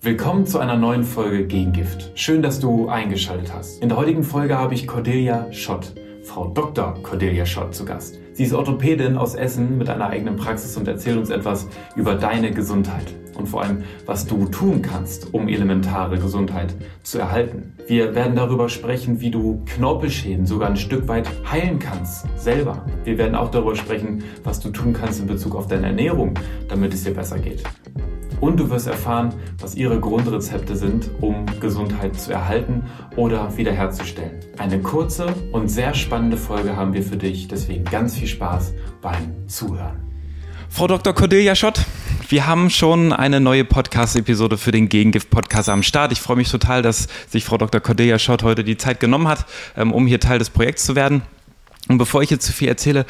Willkommen zu einer neuen Folge Gegengift. Schön, dass du eingeschaltet hast. In der heutigen Folge habe ich Cordelia Schott, Frau Dr. Cordelia Schott zu Gast. Sie ist Orthopädin aus Essen mit einer eigenen Praxis und erzählt uns etwas über deine Gesundheit und vor allem, was du tun kannst, um elementare Gesundheit zu erhalten. Wir werden darüber sprechen, wie du Knorpelschäden sogar ein Stück weit heilen kannst, selber. Wir werden auch darüber sprechen, was du tun kannst in Bezug auf deine Ernährung, damit es dir besser geht. Und du wirst erfahren, was ihre Grundrezepte sind, um Gesundheit zu erhalten oder wiederherzustellen. Eine kurze und sehr spannende Folge haben wir für dich, deswegen ganz viel Spaß beim Zuhören. Frau Dr. Cordelia Schott, wir haben schon eine neue Podcast-Episode für den Gegengift-Podcast am Start. Ich freue mich total, dass sich Frau Dr. Cordelia Schott heute die Zeit genommen hat, ähm, um hier Teil des Projekts zu werden. Und bevor ich jetzt zu viel erzähle,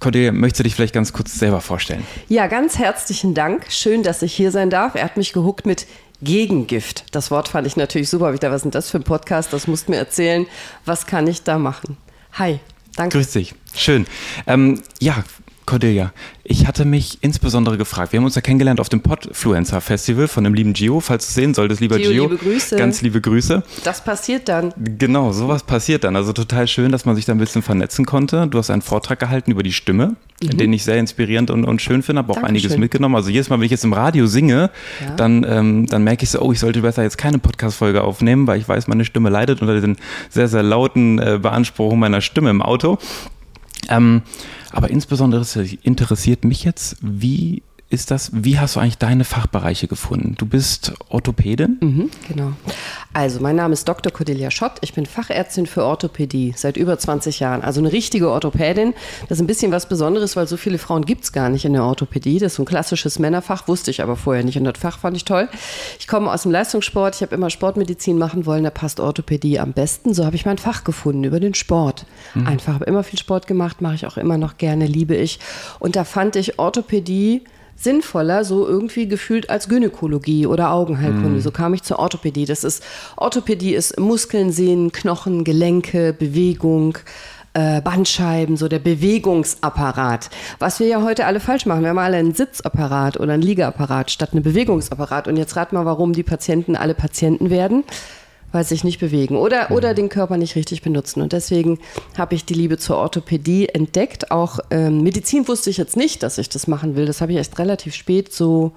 Cordelia, möchtest du dich vielleicht ganz kurz selber vorstellen? Ja, ganz herzlichen Dank. Schön, dass ich hier sein darf. Er hat mich gehuckt mit Gegengift. Das Wort fand ich natürlich super. Dachte, was ist denn das für ein Podcast? Das musst du mir erzählen. Was kann ich da machen? Hi, danke. Grüß dich. Schön. Ähm, ja, Cordelia, ich hatte mich insbesondere gefragt, wir haben uns ja kennengelernt auf dem Podfluencer Festival von dem lieben Gio, falls du es sehen solltest, lieber Gio, Gio. Liebe Grüße. Ganz liebe Grüße. Das passiert dann. Genau, sowas passiert dann. Also total schön, dass man sich da ein bisschen vernetzen konnte. Du hast einen Vortrag gehalten über die Stimme, mhm. den ich sehr inspirierend und, und schön finde, habe auch Dankeschön. einiges mitgenommen. Also jedes Mal, wenn ich jetzt im Radio singe, ja. dann, ähm, dann merke ich so, oh, ich sollte besser jetzt keine Podcast-Folge aufnehmen, weil ich weiß, meine Stimme leidet unter den sehr, sehr lauten äh, Beanspruchungen meiner Stimme im Auto. Ähm, aber insbesondere interessiert mich jetzt, wie ist das, wie hast du eigentlich deine Fachbereiche gefunden? Du bist Orthopädin? Mhm, genau. Also, mein Name ist Dr. Cordelia Schott. Ich bin Fachärztin für Orthopädie seit über 20 Jahren. Also eine richtige Orthopädin. Das ist ein bisschen was Besonderes, weil so viele Frauen gibt es gar nicht in der Orthopädie. Das ist so ein klassisches Männerfach, wusste ich aber vorher nicht. Und das Fach fand ich toll. Ich komme aus dem Leistungssport. Ich habe immer Sportmedizin machen wollen. Da passt Orthopädie am besten. So habe ich mein Fach gefunden über den Sport. Mhm. Einfach, habe immer viel Sport gemacht, mache ich auch immer noch gerne, liebe ich. Und da fand ich Orthopädie sinnvoller, so irgendwie gefühlt als Gynäkologie oder Augenheilkunde. Mm. So kam ich zur Orthopädie. Das ist, Orthopädie ist Muskeln, Sehnen, Knochen, Gelenke, Bewegung, äh, Bandscheiben, so der Bewegungsapparat. Was wir ja heute alle falsch machen. Wir haben alle einen Sitzapparat oder einen Liegeapparat statt einen Bewegungsapparat. Und jetzt rat mal, warum die Patienten alle Patienten werden weil sie sich nicht bewegen oder, mhm. oder den Körper nicht richtig benutzen. Und deswegen habe ich die Liebe zur Orthopädie entdeckt. Auch ähm, Medizin wusste ich jetzt nicht, dass ich das machen will. Das habe ich erst relativ spät so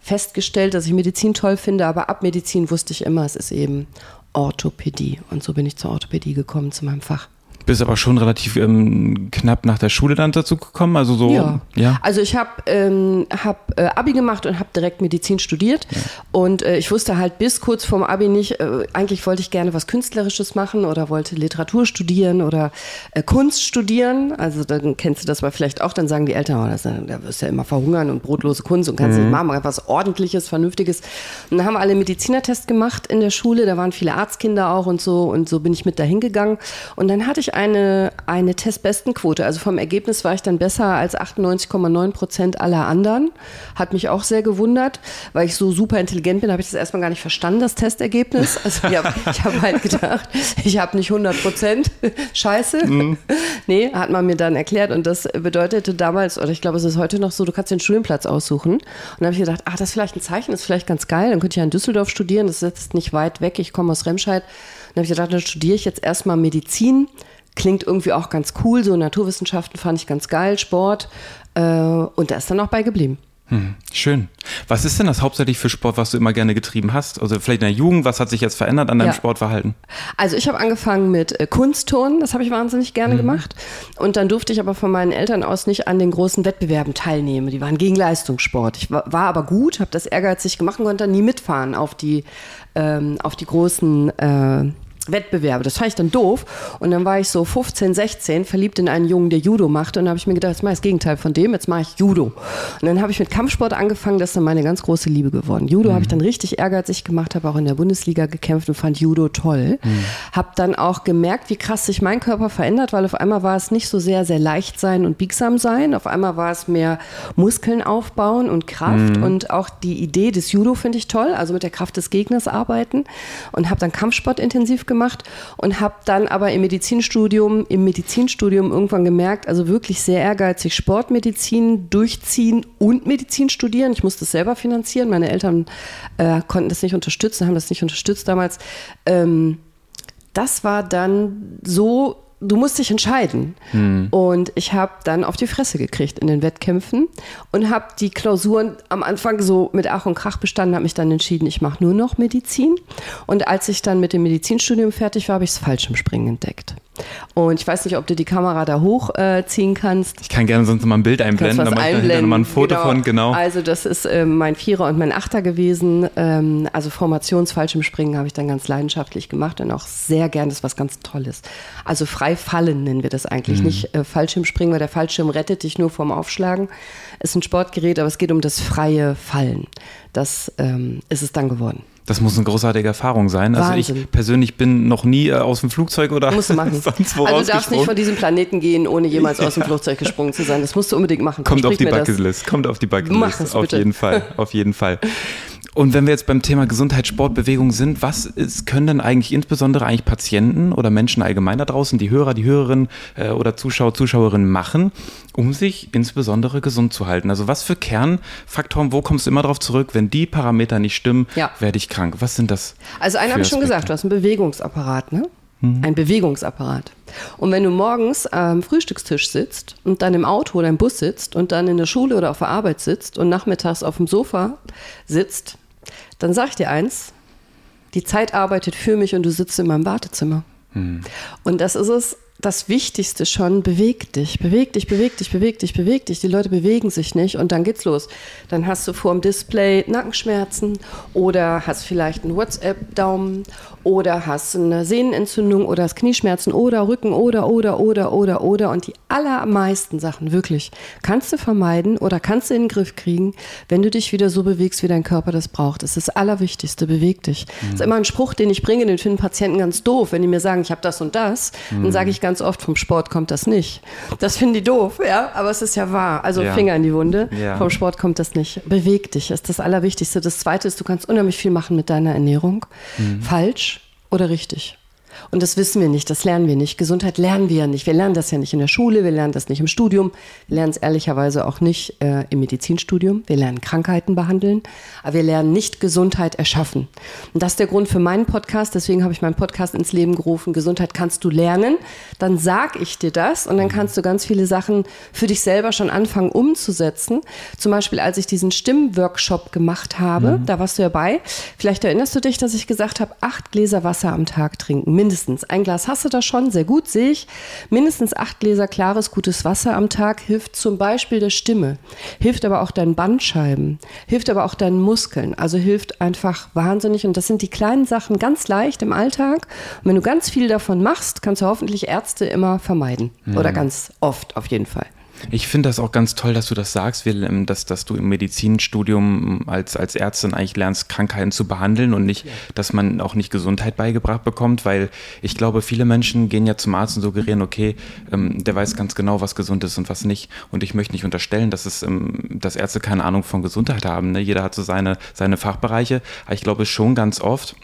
festgestellt, dass ich Medizin toll finde. Aber ab Medizin wusste ich immer, es ist eben Orthopädie. Und so bin ich zur Orthopädie gekommen, zu meinem Fach. Bist aber schon relativ ähm, knapp nach der Schule dann dazu gekommen, also so. Ja. ja. Also ich habe ähm, hab, äh, Abi gemacht und habe direkt Medizin studiert ja. und äh, ich wusste halt bis kurz vorm Abi nicht. Äh, eigentlich wollte ich gerne was Künstlerisches machen oder wollte Literatur studieren oder äh, Kunst studieren. Also dann kennst du das mal vielleicht auch. Dann sagen die Eltern, oh, das, da wirst du ja immer verhungern und brotlose Kunst und kannst mhm. nicht machen, mach was Ordentliches, Vernünftiges. Und dann haben wir alle Medizinertest gemacht in der Schule. Da waren viele Arztkinder auch und so und so bin ich mit dahin gegangen und dann hatte ich eine, eine Testbestenquote. Also vom Ergebnis war ich dann besser als 98,9 Prozent aller anderen. Hat mich auch sehr gewundert, weil ich so super intelligent bin, habe ich das erstmal gar nicht verstanden, das Testergebnis. Also ich habe hab halt gedacht, ich habe nicht 100 Prozent. Scheiße. Mhm. Nee, hat man mir dann erklärt. Und das bedeutete damals, oder ich glaube, es ist heute noch so, du kannst den Studienplatz aussuchen. Und dann habe ich gedacht, ach, das ist vielleicht ein Zeichen, das ist vielleicht ganz geil. Dann könnte ich ja in Düsseldorf studieren, das ist jetzt nicht weit weg. Ich komme aus Remscheid. Dann habe ich gedacht, dann studiere ich jetzt erstmal Medizin klingt irgendwie auch ganz cool. So Naturwissenschaften fand ich ganz geil, Sport. Äh, und da ist dann auch bei geblieben. Hm, schön. Was ist denn das hauptsächlich für Sport, was du immer gerne getrieben hast? Also vielleicht in der Jugend, was hat sich jetzt verändert an deinem ja. Sportverhalten? Also ich habe angefangen mit äh, Kunstturnen, das habe ich wahnsinnig gerne mhm. gemacht. Und dann durfte ich aber von meinen Eltern aus nicht an den großen Wettbewerben teilnehmen. Die waren gegen Leistungssport. Ich war, war aber gut, habe das ehrgeizig gemacht und konnte dann nie mitfahren auf die, ähm, auf die großen äh, Wettbewerbe. Das fand ich dann doof. Und dann war ich so 15, 16, verliebt in einen Jungen, der Judo machte. Und dann habe ich mir gedacht, jetzt mache ich das Gegenteil von dem, jetzt mache ich Judo. Und dann habe ich mit Kampfsport angefangen, das ist dann meine ganz große Liebe geworden. Judo mhm. habe ich dann richtig ehrgeizig gemacht, habe auch in der Bundesliga gekämpft und fand Judo toll. Mhm. Habe dann auch gemerkt, wie krass sich mein Körper verändert, weil auf einmal war es nicht so sehr, sehr leicht sein und biegsam sein. Auf einmal war es mehr Muskeln aufbauen und Kraft. Mhm. Und auch die Idee des Judo finde ich toll, also mit der Kraft des Gegners arbeiten. Und habe dann Kampfsport intensiv gemacht gemacht und habe dann aber im Medizinstudium, im Medizinstudium irgendwann gemerkt, also wirklich sehr ehrgeizig Sportmedizin durchziehen und Medizin studieren. Ich musste es selber finanzieren. Meine Eltern äh, konnten das nicht unterstützen, haben das nicht unterstützt damals. Ähm, das war dann so du musst dich entscheiden. Hm. Und ich habe dann auf die Fresse gekriegt in den Wettkämpfen und habe die Klausuren am Anfang so mit Ach und Krach bestanden, habe mich dann entschieden, ich mache nur noch Medizin. Und als ich dann mit dem Medizinstudium fertig war, habe ich das Fallschirmspringen entdeckt. Und ich weiß nicht, ob du die Kamera da hochziehen äh, kannst. Ich kann gerne sonst mal ein Bild einblenden, dann mache ich da mal ein Foto genau. von, genau. Also das ist äh, mein Vierer und mein Achter gewesen. Ähm, also Formationsfallschirmspringen habe ich dann ganz leidenschaftlich gemacht und auch sehr gern, das ist was ganz Tolles. Also frei fallen nennen wir das eigentlich, mhm. nicht äh, Fallschirmspringen, weil der Fallschirm rettet dich nur vorm Aufschlagen. Ist ein Sportgerät, aber es geht um das freie Fallen. Das ähm, ist es dann geworden. Das muss eine großartige Erfahrung sein. Wahnsinn. Also ich persönlich bin noch nie äh, aus dem Flugzeug oder musst du machen. sonst wo Also du darfst nicht von diesem Planeten gehen, ohne jemals aus dem Flugzeug gesprungen zu sein. Das musst du unbedingt machen. Kommt auf die Bucketlist. Kommt auf die Bucketlist. Mach es auf bitte. jeden Fall. Auf jeden Fall. Und wenn wir jetzt beim Thema Gesundheit, Sport, Bewegung sind, was ist, können denn eigentlich insbesondere eigentlich Patienten oder Menschen allgemein da draußen, die Hörer, die Hörerinnen äh, oder Zuschauer, Zuschauerinnen machen, um sich insbesondere gesund zu halten? Also was für Kernfaktoren, wo kommst du immer darauf zurück, wenn die Parameter nicht stimmen, ja. werde ich krank? Was sind das? Also einen habe ich schon gesagt, du hast einen Bewegungsapparat, ne? Mhm. Ein Bewegungsapparat. Und wenn du morgens am Frühstückstisch sitzt und dann im Auto oder im Bus sitzt und dann in der Schule oder auf der Arbeit sitzt und nachmittags auf dem Sofa sitzt, dann sag ich dir eins, die Zeit arbeitet für mich und du sitzt in meinem Wartezimmer. Hm. Und das ist es, das Wichtigste schon, beweg dich, beweg dich, beweg dich, beweg dich, beweg dich. Die Leute bewegen sich nicht und dann geht's los. Dann hast du vor dem Display Nackenschmerzen oder hast vielleicht einen WhatsApp-Daumen oder hast eine Sehnenentzündung oder hast Knieschmerzen oder Rücken oder, oder, oder, oder, oder. Und die allermeisten Sachen wirklich kannst du vermeiden oder kannst du in den Griff kriegen, wenn du dich wieder so bewegst, wie dein Körper das braucht. Das ist das Allerwichtigste, beweg dich. Mhm. Das ist immer ein Spruch, den ich bringe, den finden Patienten ganz doof. Wenn die mir sagen, ich habe das und das, mhm. dann sage ich ganz ganz oft, vom Sport kommt das nicht. Das finden die doof, ja, aber es ist ja wahr. Also ja. Finger in die Wunde. Ja. Vom Sport kommt das nicht. Beweg dich, ist das Allerwichtigste. Das Zweite ist, du kannst unheimlich viel machen mit deiner Ernährung. Mhm. Falsch oder richtig. Und das wissen wir nicht, das lernen wir nicht. Gesundheit lernen wir ja nicht. Wir lernen das ja nicht in der Schule, wir lernen das nicht im Studium, wir lernen es ehrlicherweise auch nicht äh, im Medizinstudium. Wir lernen Krankheiten behandeln, aber wir lernen nicht Gesundheit erschaffen. Und das ist der Grund für meinen Podcast, deswegen habe ich meinen Podcast ins Leben gerufen, Gesundheit kannst du lernen. Dann sage ich dir das und dann kannst du ganz viele Sachen für dich selber schon anfangen umzusetzen. Zum Beispiel, als ich diesen Stimmworkshop gemacht habe, mhm. da warst du ja bei. Vielleicht erinnerst du dich, dass ich gesagt habe, acht Gläser Wasser am Tag trinken mindestens. Ein Glas hast du da schon, sehr gut, sehe ich. Mindestens acht Gläser klares, gutes Wasser am Tag hilft zum Beispiel der Stimme, hilft aber auch deinen Bandscheiben, hilft aber auch deinen Muskeln. Also hilft einfach wahnsinnig. Und das sind die kleinen Sachen ganz leicht im Alltag. Und wenn du ganz viel davon machst, kannst du hoffentlich Ärzte immer vermeiden. Mhm. Oder ganz oft auf jeden Fall. Ich finde das auch ganz toll, dass du das sagst, dass, dass du im Medizinstudium als, als Ärztin eigentlich lernst, Krankheiten zu behandeln und nicht, dass man auch nicht Gesundheit beigebracht bekommt, weil ich glaube, viele Menschen gehen ja zum Arzt und suggerieren, okay, ähm, der weiß ganz genau, was gesund ist und was nicht. Und ich möchte nicht unterstellen, dass, es, ähm, dass Ärzte keine Ahnung von Gesundheit haben. Ne? Jeder hat so seine, seine Fachbereiche. Aber ich glaube schon ganz oft,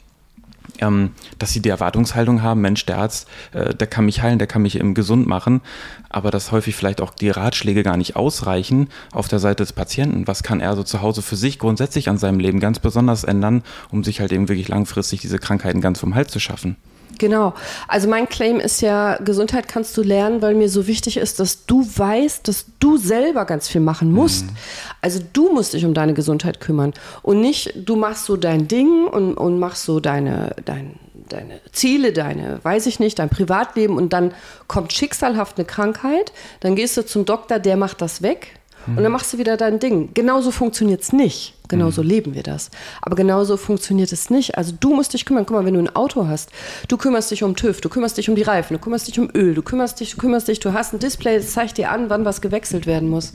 ähm, dass sie die Erwartungshaltung haben, Mensch, der Arzt, äh, der kann mich heilen, der kann mich eben gesund machen, aber dass häufig vielleicht auch die Ratschläge gar nicht ausreichen auf der Seite des Patienten. Was kann er so zu Hause für sich grundsätzlich an seinem Leben ganz besonders ändern, um sich halt eben wirklich langfristig diese Krankheiten ganz vom Hals zu schaffen? Genau. Also mein Claim ist ja, Gesundheit kannst du lernen, weil mir so wichtig ist, dass du weißt, dass du selber ganz viel machen musst. Mhm. Also du musst dich um deine Gesundheit kümmern und nicht, du machst so dein Ding und, und machst so deine, dein, deine Ziele, deine, weiß ich nicht, dein Privatleben und dann kommt schicksalhaft eine Krankheit, dann gehst du zum Doktor, der macht das weg. Und dann machst du wieder dein Ding. Genauso funktioniert es nicht. Genauso mhm. leben wir das. Aber genauso funktioniert es nicht. Also du musst dich kümmern. Guck mal, wenn du ein Auto hast, du kümmerst dich um TÜV, du kümmerst dich um die Reifen, du kümmerst dich um Öl, du kümmerst dich, du kümmerst dich, du hast ein Display, das zeigt dir an, wann was gewechselt werden muss.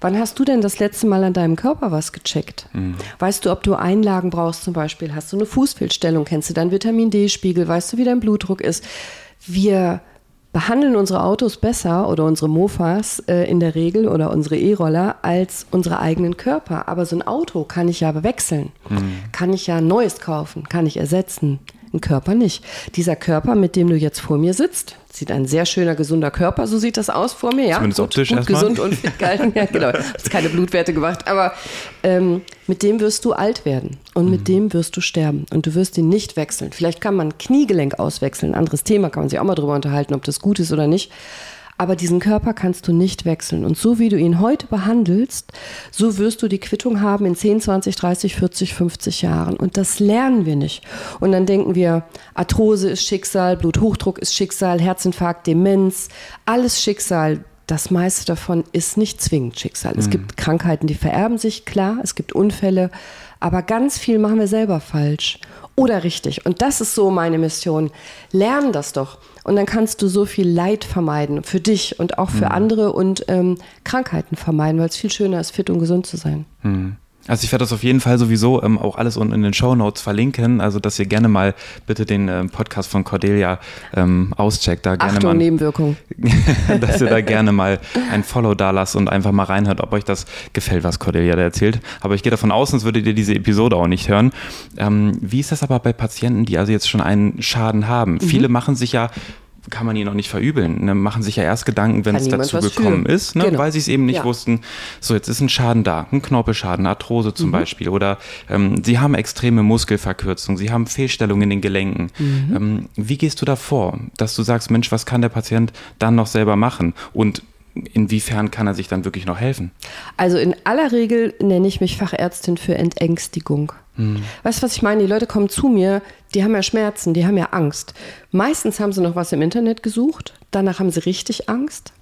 Wann hast du denn das letzte Mal an deinem Körper was gecheckt? Mhm. Weißt du, ob du Einlagen brauchst zum Beispiel? Hast du eine Fußfehlstellung? Kennst du deinen Vitamin D-Spiegel? Weißt du, wie dein Blutdruck ist? Wir behandeln unsere Autos besser oder unsere Mofas äh, in der Regel oder unsere E-Roller als unsere eigenen Körper. Aber so ein Auto kann ich ja wechseln, mhm. kann ich ja ein neues kaufen, kann ich ersetzen. Ein Körper nicht. Dieser Körper, mit dem du jetzt vor mir sitzt, sieht ein sehr schöner, gesunder Körper, so sieht das aus vor mir, ja. Zumindest gut, optisch gut erstmal. gesund und fit gehalten. Ja, genau. Hast keine Blutwerte gemacht, aber ähm, mit dem wirst du alt werden und mit dem wirst du sterben und du wirst ihn nicht wechseln. Vielleicht kann man Kniegelenk auswechseln, anderes Thema, kann man sich auch mal drüber unterhalten, ob das gut ist oder nicht. Aber diesen Körper kannst du nicht wechseln. Und so wie du ihn heute behandelst, so wirst du die Quittung haben in 10, 20, 30, 40, 50 Jahren. Und das lernen wir nicht. Und dann denken wir, Arthrose ist Schicksal, Bluthochdruck ist Schicksal, Herzinfarkt, Demenz, alles Schicksal. Das meiste davon ist nicht zwingend Schicksal. Es gibt Krankheiten, die vererben sich, klar, es gibt Unfälle, aber ganz viel machen wir selber falsch oder richtig. Und das ist so meine Mission. Lern das doch. Und dann kannst du so viel Leid vermeiden für dich und auch für andere und ähm, Krankheiten vermeiden, weil es viel schöner ist, fit und gesund zu sein. Also ich werde das auf jeden Fall sowieso ähm, auch alles unten in den Show Notes verlinken, also dass ihr gerne mal bitte den ähm, Podcast von Cordelia ähm, auscheckt, da gerne Achtung, mal, Nebenwirkung. dass ihr da gerne mal ein Follow da lasst und einfach mal reinhört, ob euch das gefällt, was Cordelia da erzählt. Aber ich gehe davon aus, sonst würdet ihr diese Episode auch nicht hören. Ähm, wie ist das aber bei Patienten, die also jetzt schon einen Schaden haben? Viele machen sich ja kann man ihnen auch nicht verübeln. Ne? Machen sich ja erst Gedanken, wenn Kann es dazu gekommen ist, ne? Genau. weil sie es eben nicht Ja. wussten. So, jetzt ist ein Schaden da, ein Knorpelschaden, Arthrose Mhm. zum Beispiel. Oder ähm, sie haben extreme Muskelverkürzung, sie haben Fehlstellungen in den Gelenken. Mhm. Ähm, wie gehst du da vor, dass du sagst, Mensch, was kann der Patient dann noch selber machen? Und inwiefern kann er sich dann wirklich noch helfen? Also in aller Regel nenne ich mich Fachärztin für Entängstigung. Weißt du, was ich meine? Die Leute kommen zu mir, die haben ja Schmerzen, die haben ja Angst. Meistens haben sie noch was im Internet gesucht, danach haben sie richtig Angst.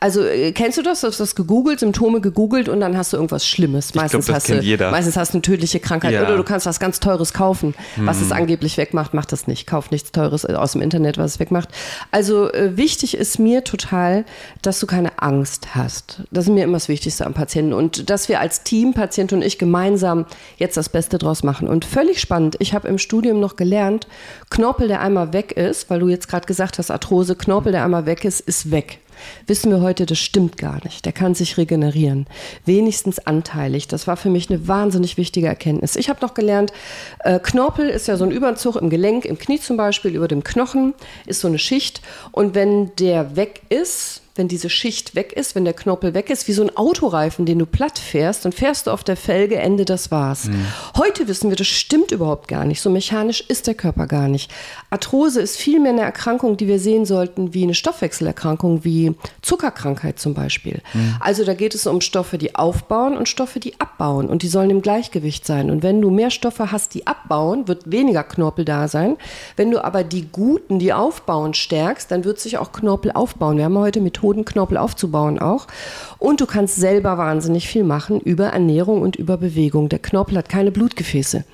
Also äh, kennst du das? Du hast das gegoogelt, Symptome gegoogelt und dann hast du irgendwas Schlimmes. Meistens das hast du, jeder. meistens hast du eine tödliche Krankheit Ja. oder du kannst was ganz Teures kaufen, was es angeblich wegmacht. Macht das nicht. Kauf nichts Teures äh, aus dem Internet, was es wegmacht. Also äh, wichtig ist mir total, dass du keine Angst hast. Das ist mir immer das Wichtigste am Patienten und dass wir als Team, Patient und ich, gemeinsam jetzt das Beste draus machen. Und völlig spannend. Ich habe im Studium noch gelernt, Knorpel, der einmal weg ist, weil du jetzt gerade gesagt hast, Arthrose, Knorpel, der einmal weg ist, ist weg. Wissen wir heute, das stimmt gar nicht. Der kann sich regenerieren. Wenigstens anteilig. Das war für mich eine wahnsinnig wichtige Erkenntnis. Ich habe noch gelernt, äh, Knorpel ist ja so ein Überzug im Gelenk, im Knie zum Beispiel, über dem Knochen, ist so eine Schicht. Und wenn der weg ist, wenn diese Schicht weg ist, wenn der Knorpel weg ist, wie so ein Autoreifen, den du platt fährst, dann fährst du auf der Felge, Ende, das war's. Heute wissen wir, das stimmt überhaupt gar nicht. So mechanisch ist der Körper gar nicht. Arthrose ist vielmehr eine Erkrankung, die wir sehen sollten, wie eine Stoffwechselerkrankung, wie Zuckerkrankheit zum Beispiel. Also da geht es um Stoffe, die aufbauen und Stoffe, die abbauen. Und die sollen im Gleichgewicht sein. Und wenn du mehr Stoffe hast, die abbauen, wird weniger Knorpel da sein. Wenn du aber die guten, die aufbauen, stärkst, dann wird sich auch Knorpel aufbauen. Wir haben heute Methoden, Knorpel aufzubauen auch. Und du kannst selber wahnsinnig viel machen über Ernährung und über Bewegung. Der Knorpel hat keine Blutgefäße.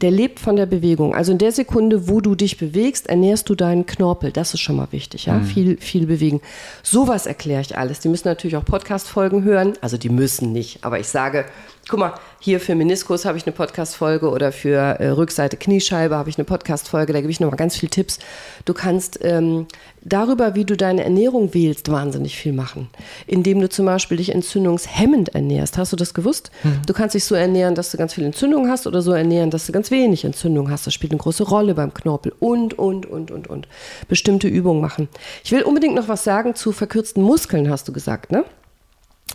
Der lebt von der Bewegung. Also in der Sekunde, wo du dich bewegst, ernährst du deinen Knorpel. Das ist schon mal wichtig, ja. Viel, viel bewegen. Sowas erkläre ich alles. Die müssen natürlich auch Podcast-Folgen hören. Also die müssen nicht. Aber ich sage, guck mal, hier für Meniskus habe ich eine Podcast-Folge oder für äh, Rückseite Kniescheibe habe ich eine Podcast-Folge. Da gebe ich nochmal ganz viele Tipps. Du kannst ähm, darüber, wie du deine Ernährung wählst, wahnsinnig viel machen. Indem du zum Beispiel dich entzündungshemmend ernährst. Hast du das gewusst? Du kannst dich so ernähren, dass du ganz viel Entzündung hast oder so ernähren, dass du ganz wenig Entzündung hast. Das spielt eine große Rolle beim Knorpel und, und, und, und, und. Bestimmte Übungen machen. Ich will unbedingt noch was sagen zu verkürzten Muskeln, hast du gesagt, ne?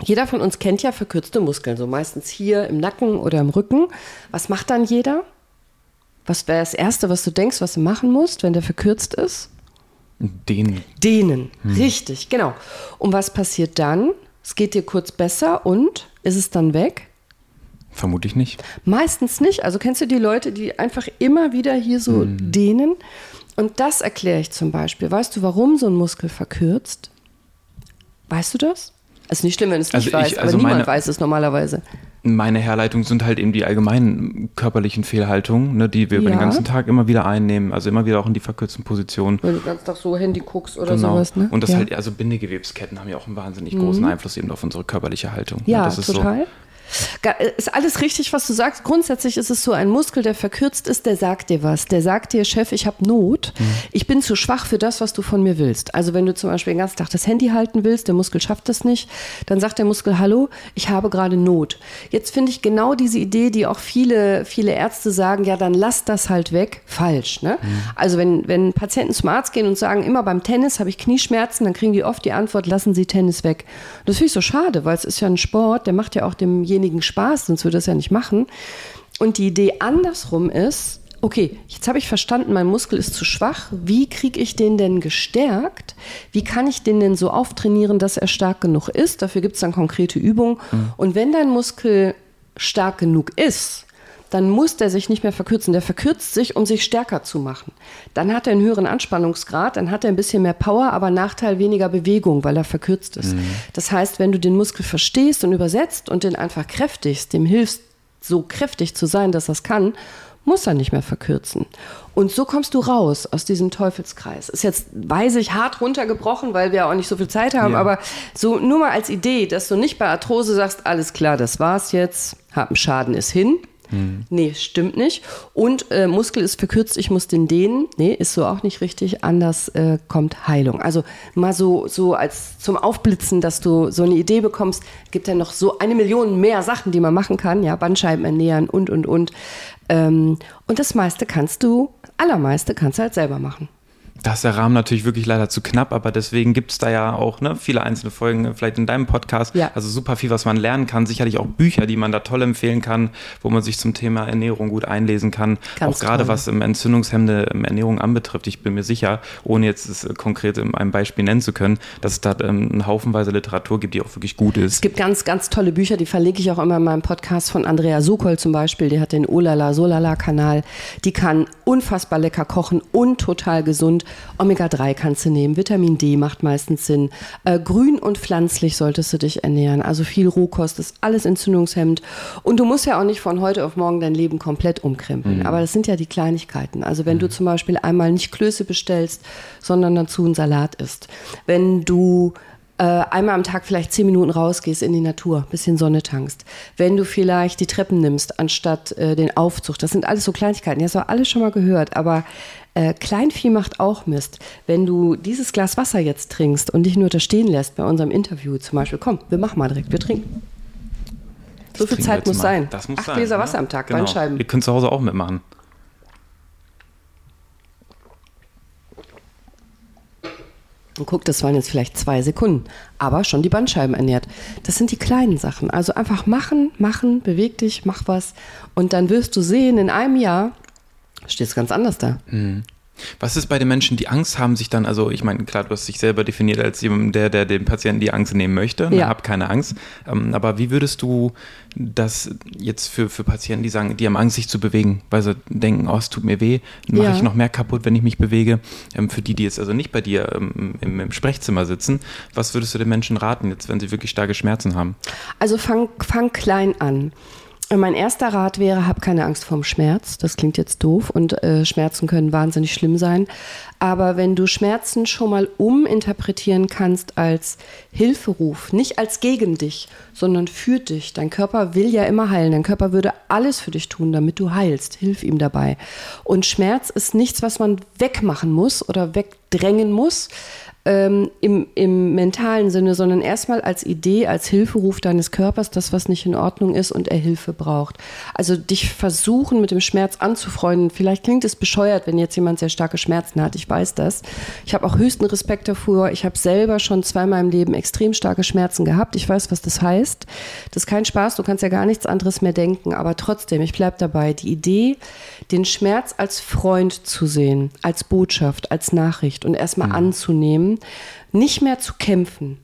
Jeder von uns kennt ja verkürzte Muskeln, so meistens hier im Nacken oder im Rücken. Was macht dann jeder? Was wäre das Erste, was du denkst, was du machen musst, wenn der verkürzt ist? Den Dehnen. Richtig, genau. Und was passiert dann? Es geht dir kurz besser und ist es dann weg? vermute ich nicht. Meistens nicht. Also kennst du die Leute, die einfach immer wieder hier so dehnen? Und das erkläre ich zum Beispiel. Weißt du, warum so ein Muskel verkürzt? Weißt du das? Es ist nicht schlimm, wenn du es nicht Also ich- weißt, also aber niemand meine- weiß es normalerweise. Meine Herleitung sind halt eben die allgemeinen körperlichen Fehlhaltungen, ne, die wir über den Ja. ganzen Tag immer wieder einnehmen, also immer wieder auch in die verkürzten Positionen. Wenn du ganz Tag so Handy guckst oder Genau. sowas. Ne? Und das ja. Mhm. halt, also Bindegewebsketten haben ja auch einen wahnsinnig großen Einfluss eben auf unsere körperliche Haltung. Ja, das ist total. Äh, ist alles richtig, was du sagst. Grundsätzlich ist es so, ein Muskel, der verkürzt ist, der sagt dir was. Der sagt dir, Chef, ich habe Not. Mhm. Ich bin zu schwach für das, was du von mir willst. Also wenn du zum Beispiel den ganzen Tag das Handy halten willst, der Muskel schafft das nicht, dann sagt der Muskel, hallo, ich habe gerade Not. Jetzt finde ich genau diese Idee, die auch viele, viele Ärzte sagen, ja, dann lass das halt weg, falsch. Ne? Mhm. Also wenn, wenn Patienten zum Arzt gehen und sagen, immer beim Tennis habe ich Knieschmerzen, dann kriegen die oft die Antwort, lassen Sie Tennis weg. Das finde ich so schade, weil es ist ja ein Sport, der macht ja auch demjenigen Spaß, sonst würde er es ja nicht machen. Und die Idee andersrum ist, okay, jetzt habe ich verstanden, mein Muskel ist zu schwach. Wie kriege ich den denn gestärkt? Wie kann ich den denn so auftrainieren, dass er stark genug ist? Dafür gibt es dann konkrete Übungen. Mhm. Und wenn dein Muskel stark genug ist, dann muss der sich nicht mehr verkürzen. Der verkürzt sich, um sich stärker zu machen. Dann hat er einen höheren Anspannungsgrad, dann hat er ein bisschen mehr Power, aber Nachteil weniger Bewegung, weil er verkürzt ist. Mhm. Das heißt, wenn du den Muskel verstehst und übersetzt und den einfach kräftigst, dem hilfst, so kräftig zu sein, dass er es kann, muss er nicht mehr verkürzen. Und so kommst du raus aus diesem Teufelskreis. Ist jetzt, weiß ich, hart runtergebrochen, weil wir auch nicht so viel Zeit haben, ja. aber so nur mal als Idee, dass du nicht bei Arthrose sagst, alles klar, das war's jetzt, hab einen Schaden, ist hin, hm. Nee, stimmt nicht. Und äh, Muskel ist verkürzt, ich muss den dehnen. Nee, ist so auch nicht richtig. Anders äh, kommt Heilung. Also mal so, so als zum Aufblitzen, dass du so eine Idee bekommst, gibt ja noch so eine Million mehr Sachen, die man machen kann. Ja, Bandscheiben ernähren und, und, und. Ähm, und das meiste kannst du, allermeiste kannst du halt selber machen. Da ist der Rahmen natürlich wirklich leider zu knapp, aber deswegen gibt es da ja auch ne, viele einzelne Folgen, vielleicht in deinem Podcast. Ja. Also super viel, was man lernen kann. Sicherlich auch Bücher, die man da toll empfehlen kann, wo man sich zum Thema Ernährung gut einlesen kann. Ganz auch gerade was im entzündungshemmende Ernährung anbetrifft. Ich bin mir sicher, ohne jetzt es konkret in einem Beispiel nennen zu können, dass es da ähm, eine Haufenweise Literatur gibt, die auch wirklich gut ist. Es gibt ganz, ganz tolle Bücher, die verlinke ich auch immer in meinem Podcast von Andrea Sokol zum Beispiel. Die hat den Olala Solala Kanal. Die kann unfassbar lecker kochen und total gesund. Omega-3 kannst du nehmen, Vitamin D macht meistens Sinn. Äh, grün und pflanzlich solltest du dich ernähren. Also viel Rohkost ist alles entzündungshemmend. Und du musst ja auch nicht von heute auf morgen dein Leben komplett umkrempeln. Mhm. Aber das sind ja die Kleinigkeiten. Also wenn mhm. du zum Beispiel einmal nicht Klöße bestellst, sondern dazu einen Salat isst. Wenn du äh, einmal am Tag vielleicht zehn Minuten rausgehst in die Natur, bisschen Sonne tankst. Wenn du vielleicht die Treppen nimmst, anstatt äh, den Aufzug. Das sind alles so Kleinigkeiten. Die hast du alles schon mal gehört. Aber äh, Kleinvieh macht auch Mist. Wenn du dieses Glas Wasser jetzt trinkst und dich nur da stehen lässt bei unserem Interview zum Beispiel, komm, wir machen mal direkt, wir trinken. So viel Zeit muss mal. sein. Das muss Acht sein, Gläser ja? Wasser am Tag, genau. Bandscheiben. Ihr könnt zu Hause auch mitmachen. Und guck, das waren jetzt vielleicht zwei Sekunden, aber schon die Bandscheiben ernährt. Das sind die kleinen Sachen. Also einfach machen, machen, beweg dich, mach was. Und dann wirst du sehen, in einem Jahr steht es ganz anders da. Mhm. Was ist bei den Menschen, die Angst haben, sich dann, also ich meine, klar, du hast dich selber definiert als jemand, der, der dem Patienten die Angst nehmen möchte. Ne, ja. Hab keine Angst. Ähm, aber wie würdest du das jetzt für, für Patienten, die sagen, die haben Angst, sich zu bewegen, weil sie denken, oh, es tut mir weh, mache ja. ich noch mehr kaputt, wenn ich mich bewege. Ähm, für die, die jetzt also nicht bei dir ähm, im, im, Sprechzimmer sitzen, was würdest du den Menschen raten, jetzt, wenn sie wirklich starke Schmerzen haben? Also fang, fang klein an. Mein erster Rat wäre, hab keine Angst vorm Schmerz. Das klingt jetzt doof und äh, Schmerzen können wahnsinnig schlimm sein. Aber wenn du Schmerzen schon mal uminterpretieren kannst als Hilferuf, nicht als gegen dich, sondern für dich. Dein Körper will ja immer heilen. Dein Körper würde alles für dich tun, damit du heilst. Hilf ihm dabei. Und Schmerz ist nichts, was man wegmachen muss oder wegdrängen muss, ähm, im, im mentalen Sinne, sondern erstmal als Idee, als Hilferuf deines Körpers, das, was nicht in Ordnung ist und er Hilfe braucht. Also dich versuchen, mit dem Schmerz anzufreunden. Vielleicht klingt es bescheuert, wenn jetzt jemand sehr starke Schmerzen hat. Ich weiß das. Ich habe auch höchsten Respekt davor. Ich habe selber schon zweimal im Leben extrem starke Schmerzen gehabt. Ich weiß, was das heißt. Das ist kein Spaß. Du kannst ja gar nichts anderes mehr denken. Aber trotzdem, ich bleibe dabei. Die Idee, den Schmerz als Freund zu sehen, als Botschaft, als Nachricht und erstmal mhm. anzunehmen, nicht mehr zu kämpfen.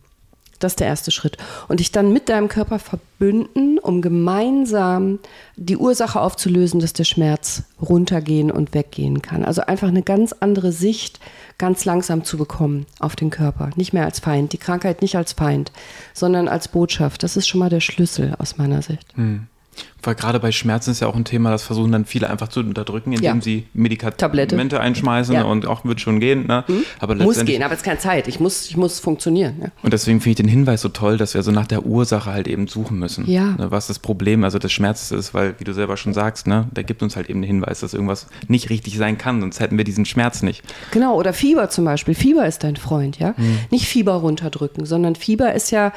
Das ist der erste Schritt. Und dich dann mit deinem Körper verbünden, um gemeinsam die Ursache aufzulösen, dass der Schmerz runtergehen und weggehen kann. Also einfach eine ganz andere Sicht ganz langsam zu bekommen auf den Körper. Nicht mehr als Feind, die Krankheit nicht als Feind, sondern als Botschaft. Das ist schon mal der Schlüssel aus meiner Sicht. Hm. Weil gerade bei Schmerzen ist ja auch ein Thema, das versuchen dann viele einfach zu unterdrücken, indem ja. sie Medikamente Tablette. einschmeißen ja. und auch wird schon gehen. Ne? Mhm. Aber muss gehen, aber es ist keine Zeit. Ich muss, ich muss funktionieren. Ja. Und deswegen finde ich den Hinweis so toll, dass wir so nach der Ursache halt eben suchen müssen. Ja. Ne, was das Problem, also des Schmerzes ist, weil, wie du selber schon sagst, ne, der gibt uns halt eben den Hinweis, dass irgendwas nicht richtig sein kann, sonst hätten wir diesen Schmerz nicht. Genau, oder Fieber zum Beispiel. Fieber ist dein Freund, ja. Mhm. Nicht Fieber runterdrücken, sondern Fieber ist ja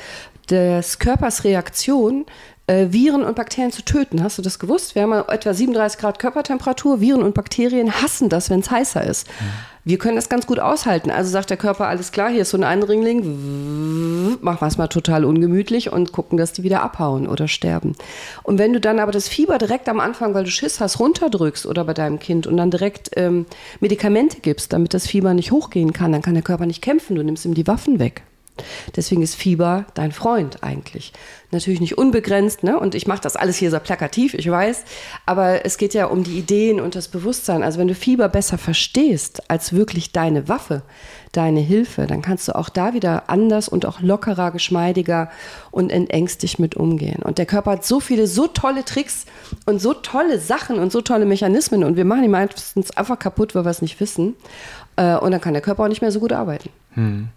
des Körpers Reaktion Viren und Bakterien zu töten. Hast du das gewusst? Wir haben etwa 37 Grad Körpertemperatur. Viren und Bakterien hassen das, wenn es heißer ist. Mhm. Wir können das ganz gut aushalten. Also sagt der Körper, alles klar, hier ist so ein Eindringling, machen wir es mal total ungemütlich und gucken, dass die wieder abhauen oder sterben. Und wenn du dann aber das Fieber direkt am Anfang, weil du Schiss hast, runterdrückst oder bei deinem Kind und dann direkt ähm, Medikamente gibst, damit das Fieber nicht hochgehen kann, dann kann der Körper nicht kämpfen, du nimmst ihm die Waffen weg. Deswegen ist Fieber dein Freund eigentlich. Natürlich nicht unbegrenzt, ne? Und ich mache das alles hier so plakativ, ich weiß. Aber es geht ja um die Ideen und das Bewusstsein. Also wenn du Fieber besser verstehst als wirklich deine Waffe, deine Hilfe, dann kannst du auch da wieder anders und auch lockerer, geschmeidiger und entängstigt mit umgehen. Und der Körper hat so viele, so tolle Tricks und so tolle Sachen und so tolle Mechanismen und wir machen die meistens einfach kaputt, weil wir es nicht wissen. Äh, und dann kann der Körper auch nicht mehr so gut arbeiten. Hm.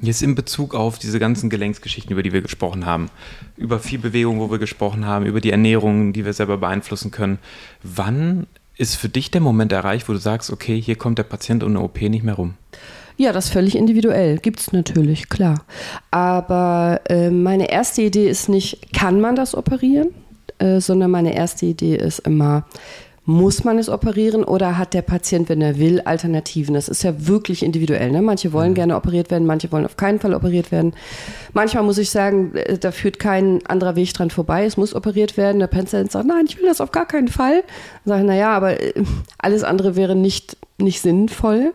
Jetzt in Bezug auf diese ganzen Gelenksgeschichten, über die wir gesprochen haben, über viel Bewegung, wo wir gesprochen haben, über die Ernährung, die wir selber beeinflussen können. Wann ist für dich der Moment erreicht, wo du sagst, okay, hier kommt der Patient ohne OP nicht mehr rum? Ja, das ist völlig individuell. Gibt es natürlich, klar. Aber äh, meine erste Idee ist nicht, kann man das operieren? Äh, sondern meine erste Idee ist immer, muss man es operieren oder hat der Patient, wenn er will, Alternativen? Das ist ja wirklich individuell. Ne? Manche wollen mhm. gerne operiert werden, manche wollen auf keinen Fall operiert werden. Manchmal muss ich sagen, äh, da führt kein anderer Weg dran vorbei. Es muss operiert werden. Der Patient sagt, nein, ich will das auf gar keinen Fall. Dann sage ich, naja, aber äh, alles andere wäre nicht, nicht sinnvoll.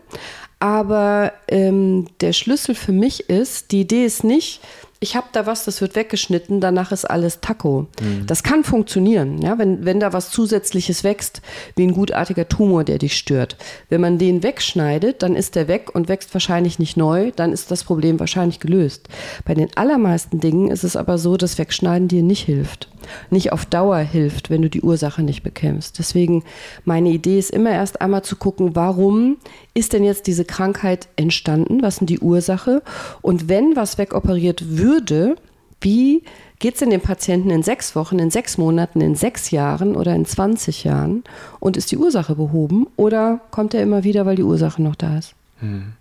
Aber ähm, der Schlüssel für mich ist, die Idee ist nicht, ich habe da was, das wird weggeschnitten, danach ist alles Taco. Mhm. Das kann funktionieren, ja, wenn, wenn da was Zusätzliches wächst, wie ein gutartiger Tumor, der dich stört. Wenn man den wegschneidet, dann ist der weg und wächst wahrscheinlich nicht neu, dann ist das Problem wahrscheinlich gelöst. Bei den allermeisten Dingen ist es aber so, dass Wegschneiden dir nicht hilft. Nicht auf Dauer hilft, wenn du die Ursache nicht bekämpfst. Deswegen meine Idee ist immer erst einmal zu gucken, warum ist denn jetzt diese Krankheit entstanden? Was ist die Ursache? Und wenn was wegoperiert würde, wie geht es denn dem Patienten in sechs Wochen, in sechs Monaten, in sechs Jahren oder in 20 Jahren? Und ist die Ursache behoben? Oder kommt er immer wieder, weil die Ursache noch da ist? Hm.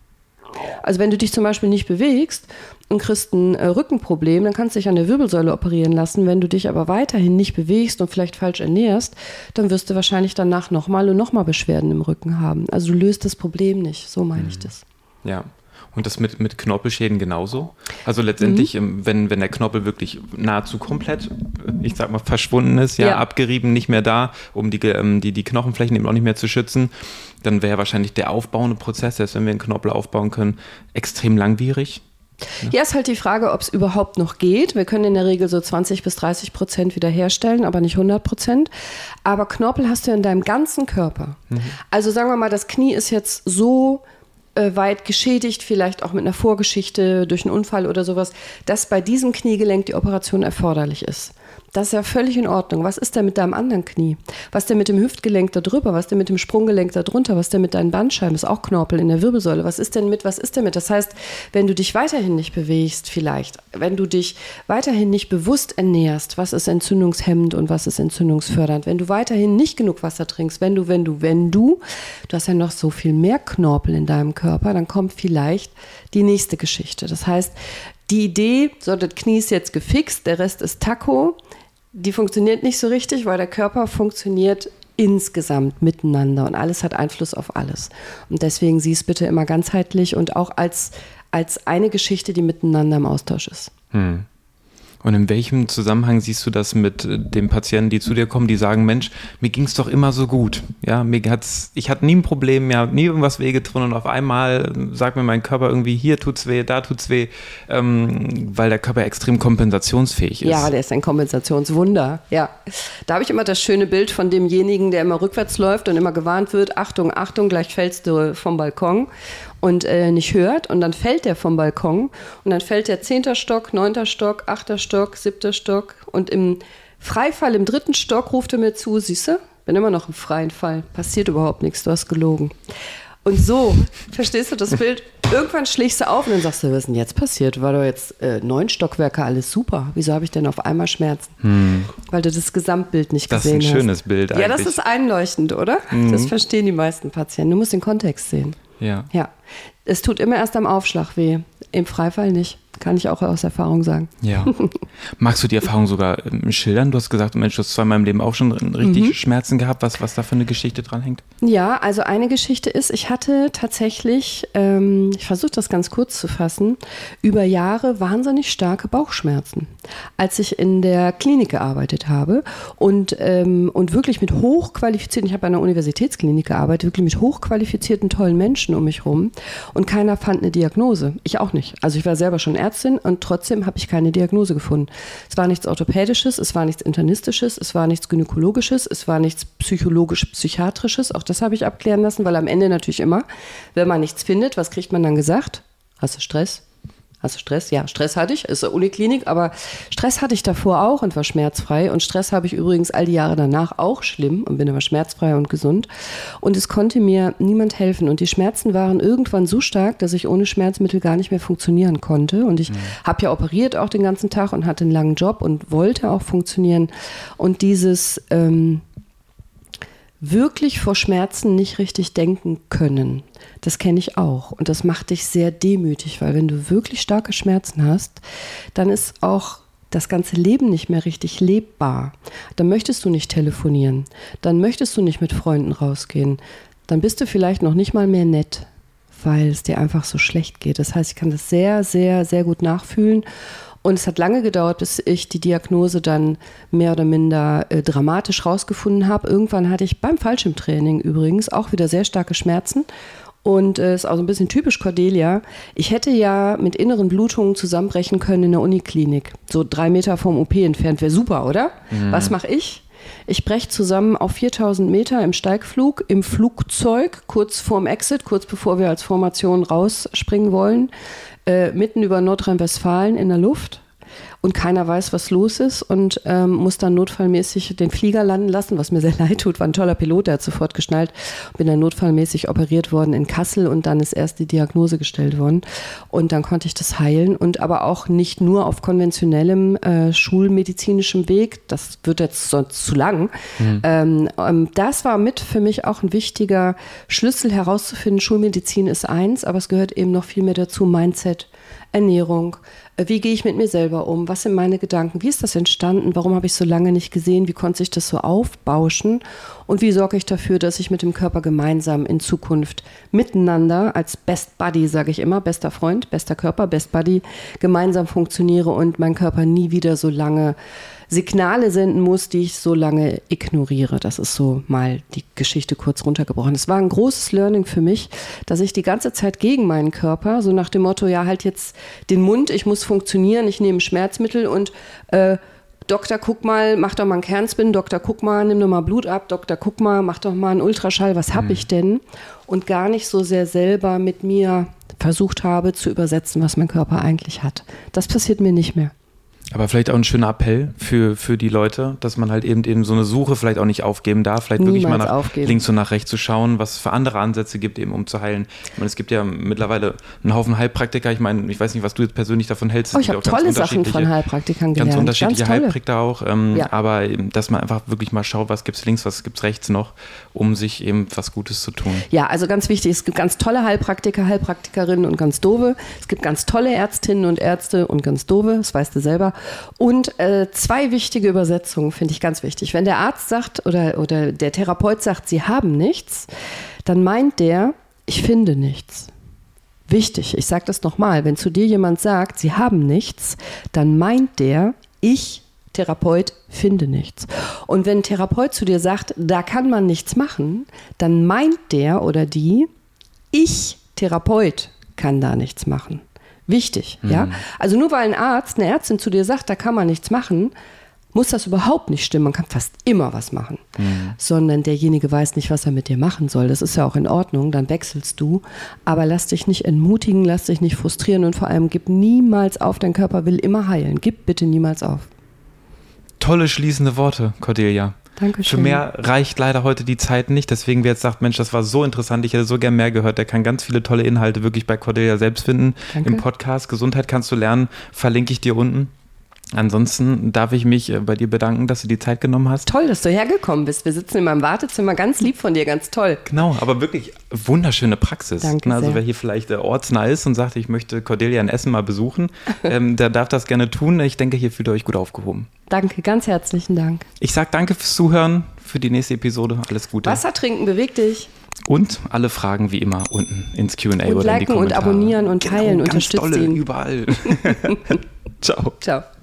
Also wenn du dich zum Beispiel nicht bewegst und kriegst ein äh, Rückenproblem, dann kannst du dich an der Wirbelsäule operieren lassen. Wenn du dich aber weiterhin nicht bewegst und vielleicht falsch ernährst, dann wirst du wahrscheinlich danach nochmal und nochmal Beschwerden im Rücken haben. Also du löst das Problem nicht, so meine mhm. ich das. Ja, und das mit, mit Knorpelschäden genauso? Also letztendlich, mhm. wenn, wenn der Knorpel wirklich nahezu komplett, ich sag mal, verschwunden ist, ja, ja. abgerieben, nicht mehr da, um die, ähm, die, die Knochenflächen eben auch nicht mehr zu schützen, dann wäre wahrscheinlich der aufbauende Prozess, selbst wenn wir einen Knorpel aufbauen können, extrem langwierig. Ja, ist halt die Frage, ob es überhaupt noch geht. Wir können in der Regel so 20 bis 30 Prozent wiederherstellen, aber nicht 100 Prozent. Aber Knorpel hast du in deinem ganzen Körper. Mhm. Also sagen wir mal, das Knie ist jetzt so weit geschädigt, vielleicht auch mit einer Vorgeschichte durch einen Unfall oder sowas, dass bei diesem Kniegelenk die Operation erforderlich ist. Das ist ja völlig in Ordnung. Was ist denn mit deinem anderen Knie? Was denn mit dem Hüftgelenk da drüber? Was denn mit dem Sprunggelenk da drunter? Was denn mit deinen Bandscheiben? Ist auch Knorpel in der Wirbelsäule. Was ist denn mit? Was ist denn mit? Das heißt, wenn du dich weiterhin nicht bewegst, vielleicht, wenn du dich weiterhin nicht bewusst ernährst, was ist entzündungshemmend und was ist entzündungsfördernd, wenn du weiterhin nicht genug Wasser trinkst, wenn du, wenn du, wenn du, du hast ja noch so viel mehr Knorpel in deinem Körper, dann kommt vielleicht die nächste Geschichte. Das heißt, die Idee, so das Knie ist jetzt gefixt, der Rest ist Taco, die funktioniert nicht so richtig, weil der Körper funktioniert insgesamt miteinander und alles hat Einfluss auf alles. Und deswegen sieh es bitte immer ganzheitlich und auch als, als eine Geschichte, die miteinander im Austausch ist. Hm. Und in welchem Zusammenhang siehst du das mit äh, den Patienten, die zu dir kommen, die sagen, Mensch, mir ging es doch immer so gut. Ja, mir hat's, ich hatte nie ein Problem, mir hat nie irgendwas wehgetan und auf einmal sagt mir mein Körper irgendwie, hier tut's weh, da tut's weh, ähm, weil der Körper extrem kompensationsfähig ist. Ja, der ist ein Kompensationswunder. Ja. Da habe ich immer das schöne Bild von demjenigen, der immer rückwärts läuft und immer gewarnt wird, Achtung, Achtung, gleich fällst du vom Balkon und äh, nicht hört und dann fällt der vom Balkon und dann fällt der zehnter Stock, neunter Stock, achter Stock, siebter Stock und im Freifall im dritten Stock ruft er mir zu, siehst du? Bin immer noch im freien Fall. Passiert überhaupt nichts, du hast gelogen. Und so, verstehst du das Bild? Irgendwann schlägst du auf und dann sagst du, was ist denn jetzt passiert? War doch jetzt äh, neun Stockwerke, alles super. Wieso habe ich denn auf einmal Schmerzen? Hm. Weil du das Gesamtbild nicht das gesehen hast. Das ist ein schönes Bild eigentlich. Ja, das ist einleuchtend, oder? Mhm. Das verstehen die meisten Patienten. Du musst den Kontext sehen. Ja. Ja. Es tut immer erst am Aufschlag weh. Im Freifall nicht. Kann ich auch aus Erfahrung sagen. Ja. Magst du die Erfahrung sogar ähm, schildern? Du hast gesagt, Mensch, du hast zweimal im Leben auch schon richtig mhm. Schmerzen gehabt, was, was da für eine Geschichte dran hängt. Ja, also eine Geschichte ist, ich hatte tatsächlich, ähm, ich versuche das ganz kurz zu fassen, über Jahre wahnsinnig starke Bauchschmerzen, als ich in der Klinik gearbeitet habe und, ähm, und wirklich mit hochqualifizierten, ich habe an einer Universitätsklinik gearbeitet, wirklich mit hochqualifizierten, tollen Menschen um mich rum und keiner fand eine Diagnose. Ich auch nicht. Also ich war selber schon Ärztin und trotzdem habe ich keine Diagnose gefunden. Es war nichts Orthopädisches, es war nichts Internistisches, es war nichts Gynäkologisches, es war nichts psychologisch-psychiatrisches. Auch das habe ich abklären lassen, weil am Ende natürlich immer, wenn man nichts findet, was kriegt man dann gesagt? Hast du Stress? Hast du Stress? Ja, Stress hatte ich, ist eine Uniklinik, aber Stress hatte ich davor auch und war schmerzfrei. Und Stress habe ich übrigens all die Jahre danach auch schlimm und bin aber schmerzfrei und gesund. Und es konnte mir niemand helfen. Und die Schmerzen waren irgendwann so stark, dass ich ohne Schmerzmittel gar nicht mehr funktionieren konnte. Und ich mhm. habe ja operiert auch den ganzen Tag und hatte einen langen Job und wollte auch funktionieren. Und dieses ähm, wirklich vor Schmerzen nicht richtig denken können. Das kenne ich auch. Und das macht dich sehr demütig, weil wenn du wirklich starke Schmerzen hast, dann ist auch das ganze Leben nicht mehr richtig lebbar. Dann möchtest du nicht telefonieren. Dann möchtest du nicht mit Freunden rausgehen. Dann bist du vielleicht noch nicht mal mehr nett, weil es dir einfach so schlecht geht. Das heißt, ich kann das sehr, sehr, sehr gut nachfühlen. Und es hat lange gedauert, bis ich die Diagnose dann mehr oder minder äh, dramatisch rausgefunden habe. Irgendwann hatte ich beim Fallschirmtraining übrigens auch wieder sehr starke Schmerzen. Und es äh, ist auch so ein bisschen typisch Cordelia. Ich hätte ja mit inneren Blutungen zusammenbrechen können in der Uniklinik. So drei Meter vom OP entfernt wäre super, oder? Mhm. Was mache ich? Ich breche zusammen auf 4000 Meter im Steigflug, im Flugzeug, kurz vorm Exit, kurz bevor wir als Formation rausspringen wollen äh, mitten über Nordrhein-Westfalen in der Luft und keiner weiß, was los ist und ähm, muss dann notfallmäßig den Flieger landen lassen, was mir sehr leid tut, war ein toller Pilot, der hat sofort geschnallt, bin dann notfallmäßig operiert worden in Kassel und dann ist erst die Diagnose gestellt worden. Und dann konnte ich das heilen und aber auch nicht nur auf konventionellem äh, schulmedizinischem Weg, das wird jetzt sonst zu lang. Mhm. Ähm, ähm, das war mit für mich auch ein wichtiger Schlüssel herauszufinden, Schulmedizin ist eins, aber es gehört eben noch viel mehr dazu, Mindset, Ernährung, äh, wie gehe ich mit mir selber um? Was sind meine Gedanken? Wie ist das entstanden? Warum habe ich so lange nicht gesehen? Wie konnte sich das so aufbauschen? Und wie sorge ich dafür, dass ich mit dem Körper gemeinsam in Zukunft miteinander als Best Buddy, sage ich immer, bester Freund, bester Körper, Best Buddy, gemeinsam funktioniere und mein Körper nie wieder so lange Signale senden muss, die ich so lange ignoriere. Das ist so mal die Geschichte kurz runtergebrochen. Es war ein großes Learning für mich, dass ich die ganze Zeit gegen meinen Körper, so nach dem Motto, ja, halt jetzt den Mund, ich muss funktionieren, ich nehme Schmerzmittel und äh, Doktor, guck mal, mach doch mal einen Kernspin, Doktor, guck mal, nimm doch mal Blut ab, Doktor, guck mal, mach doch mal einen Ultraschall, was habe mhm. ich denn? Und gar nicht so sehr selber mit mir versucht habe zu übersetzen, was mein Körper eigentlich hat. Das passiert mir nicht mehr. Aber vielleicht auch ein schöner Appell für, für die Leute, dass man halt eben, eben so eine Suche vielleicht auch nicht aufgeben darf, vielleicht Niemals wirklich mal nach aufgeben. links und nach rechts zu schauen, was es für andere Ansätze gibt, eben um zu heilen. Ich meine, es gibt ja mittlerweile einen Haufen Heilpraktiker. Ich meine, ich weiß nicht, was du jetzt persönlich davon hältst. Oh, ich habe tolle Sachen von Heilpraktikern gelernt. Ganz unterschiedliche ganz Heilpraktiker auch. Ähm, ja. Aber dass man einfach wirklich mal schaut, was gibt es links, was gibt es rechts noch, um sich eben was Gutes zu tun. Ja, also ganz wichtig, es gibt ganz tolle Heilpraktiker, Heilpraktikerinnen und ganz doofe. Es gibt ganz tolle Ärztinnen und Ärzte und ganz doofe, das weißt du selber. Und äh, zwei wichtige Übersetzungen finde ich ganz wichtig. Wenn der Arzt sagt oder, oder der Therapeut sagt, sie haben nichts, dann meint der, ich finde nichts. Wichtig, ich sage das nochmal, wenn zu dir jemand sagt, sie haben nichts, dann meint der, ich Therapeut finde nichts. Und wenn ein Therapeut zu dir sagt, da kann man nichts machen, dann meint der oder die, ich Therapeut kann da nichts machen. Wichtig, mhm. ja. Also nur weil ein Arzt, eine Ärztin zu dir sagt, da kann man nichts machen, muss das überhaupt nicht stimmen. Man kann fast immer was machen. Mhm. Sondern derjenige weiß nicht, was er mit dir machen soll. Das ist ja auch in Ordnung, dann wechselst du. Aber lass dich nicht entmutigen, lass dich nicht frustrieren und vor allem gib niemals auf, dein Körper will immer heilen. Gib bitte niemals auf. tolle schließende Worte, Cordelia. Dankeschön. Für mehr reicht leider heute die Zeit nicht. Deswegen, wer jetzt sagt, Mensch, das war so interessant, ich hätte so gern mehr gehört, der kann ganz viele tolle Inhalte wirklich bei Cordelia selbst finden. Danke. Im Podcast Gesundheit kannst du lernen, verlinke ich dir unten. Ansonsten darf ich mich äh, bei dir bedanken, dass du die Zeit genommen hast. Toll, dass du hergekommen bist. Wir sitzen in meinem Wartezimmer. Ganz lieb von dir, ganz toll. Genau, aber wirklich wunderschöne Praxis. Danke also sehr. wer hier vielleicht äh, ortsnah ist und sagt, ich möchte Cordelia in Essen mal besuchen, ähm, der darf das gerne tun. Ich denke, hier fühlt ihr euch gut aufgehoben. Danke, ganz herzlichen Dank. Ich sage danke fürs Zuhören, für die nächste Episode. Alles Gute. Wasser trinken, beweg dich. Und alle Fragen wie immer unten ins Q&A oder in die liken und Kommentare. abonnieren und teilen, genau, ganz dolle, ihn. überall. Ciao. Ciao.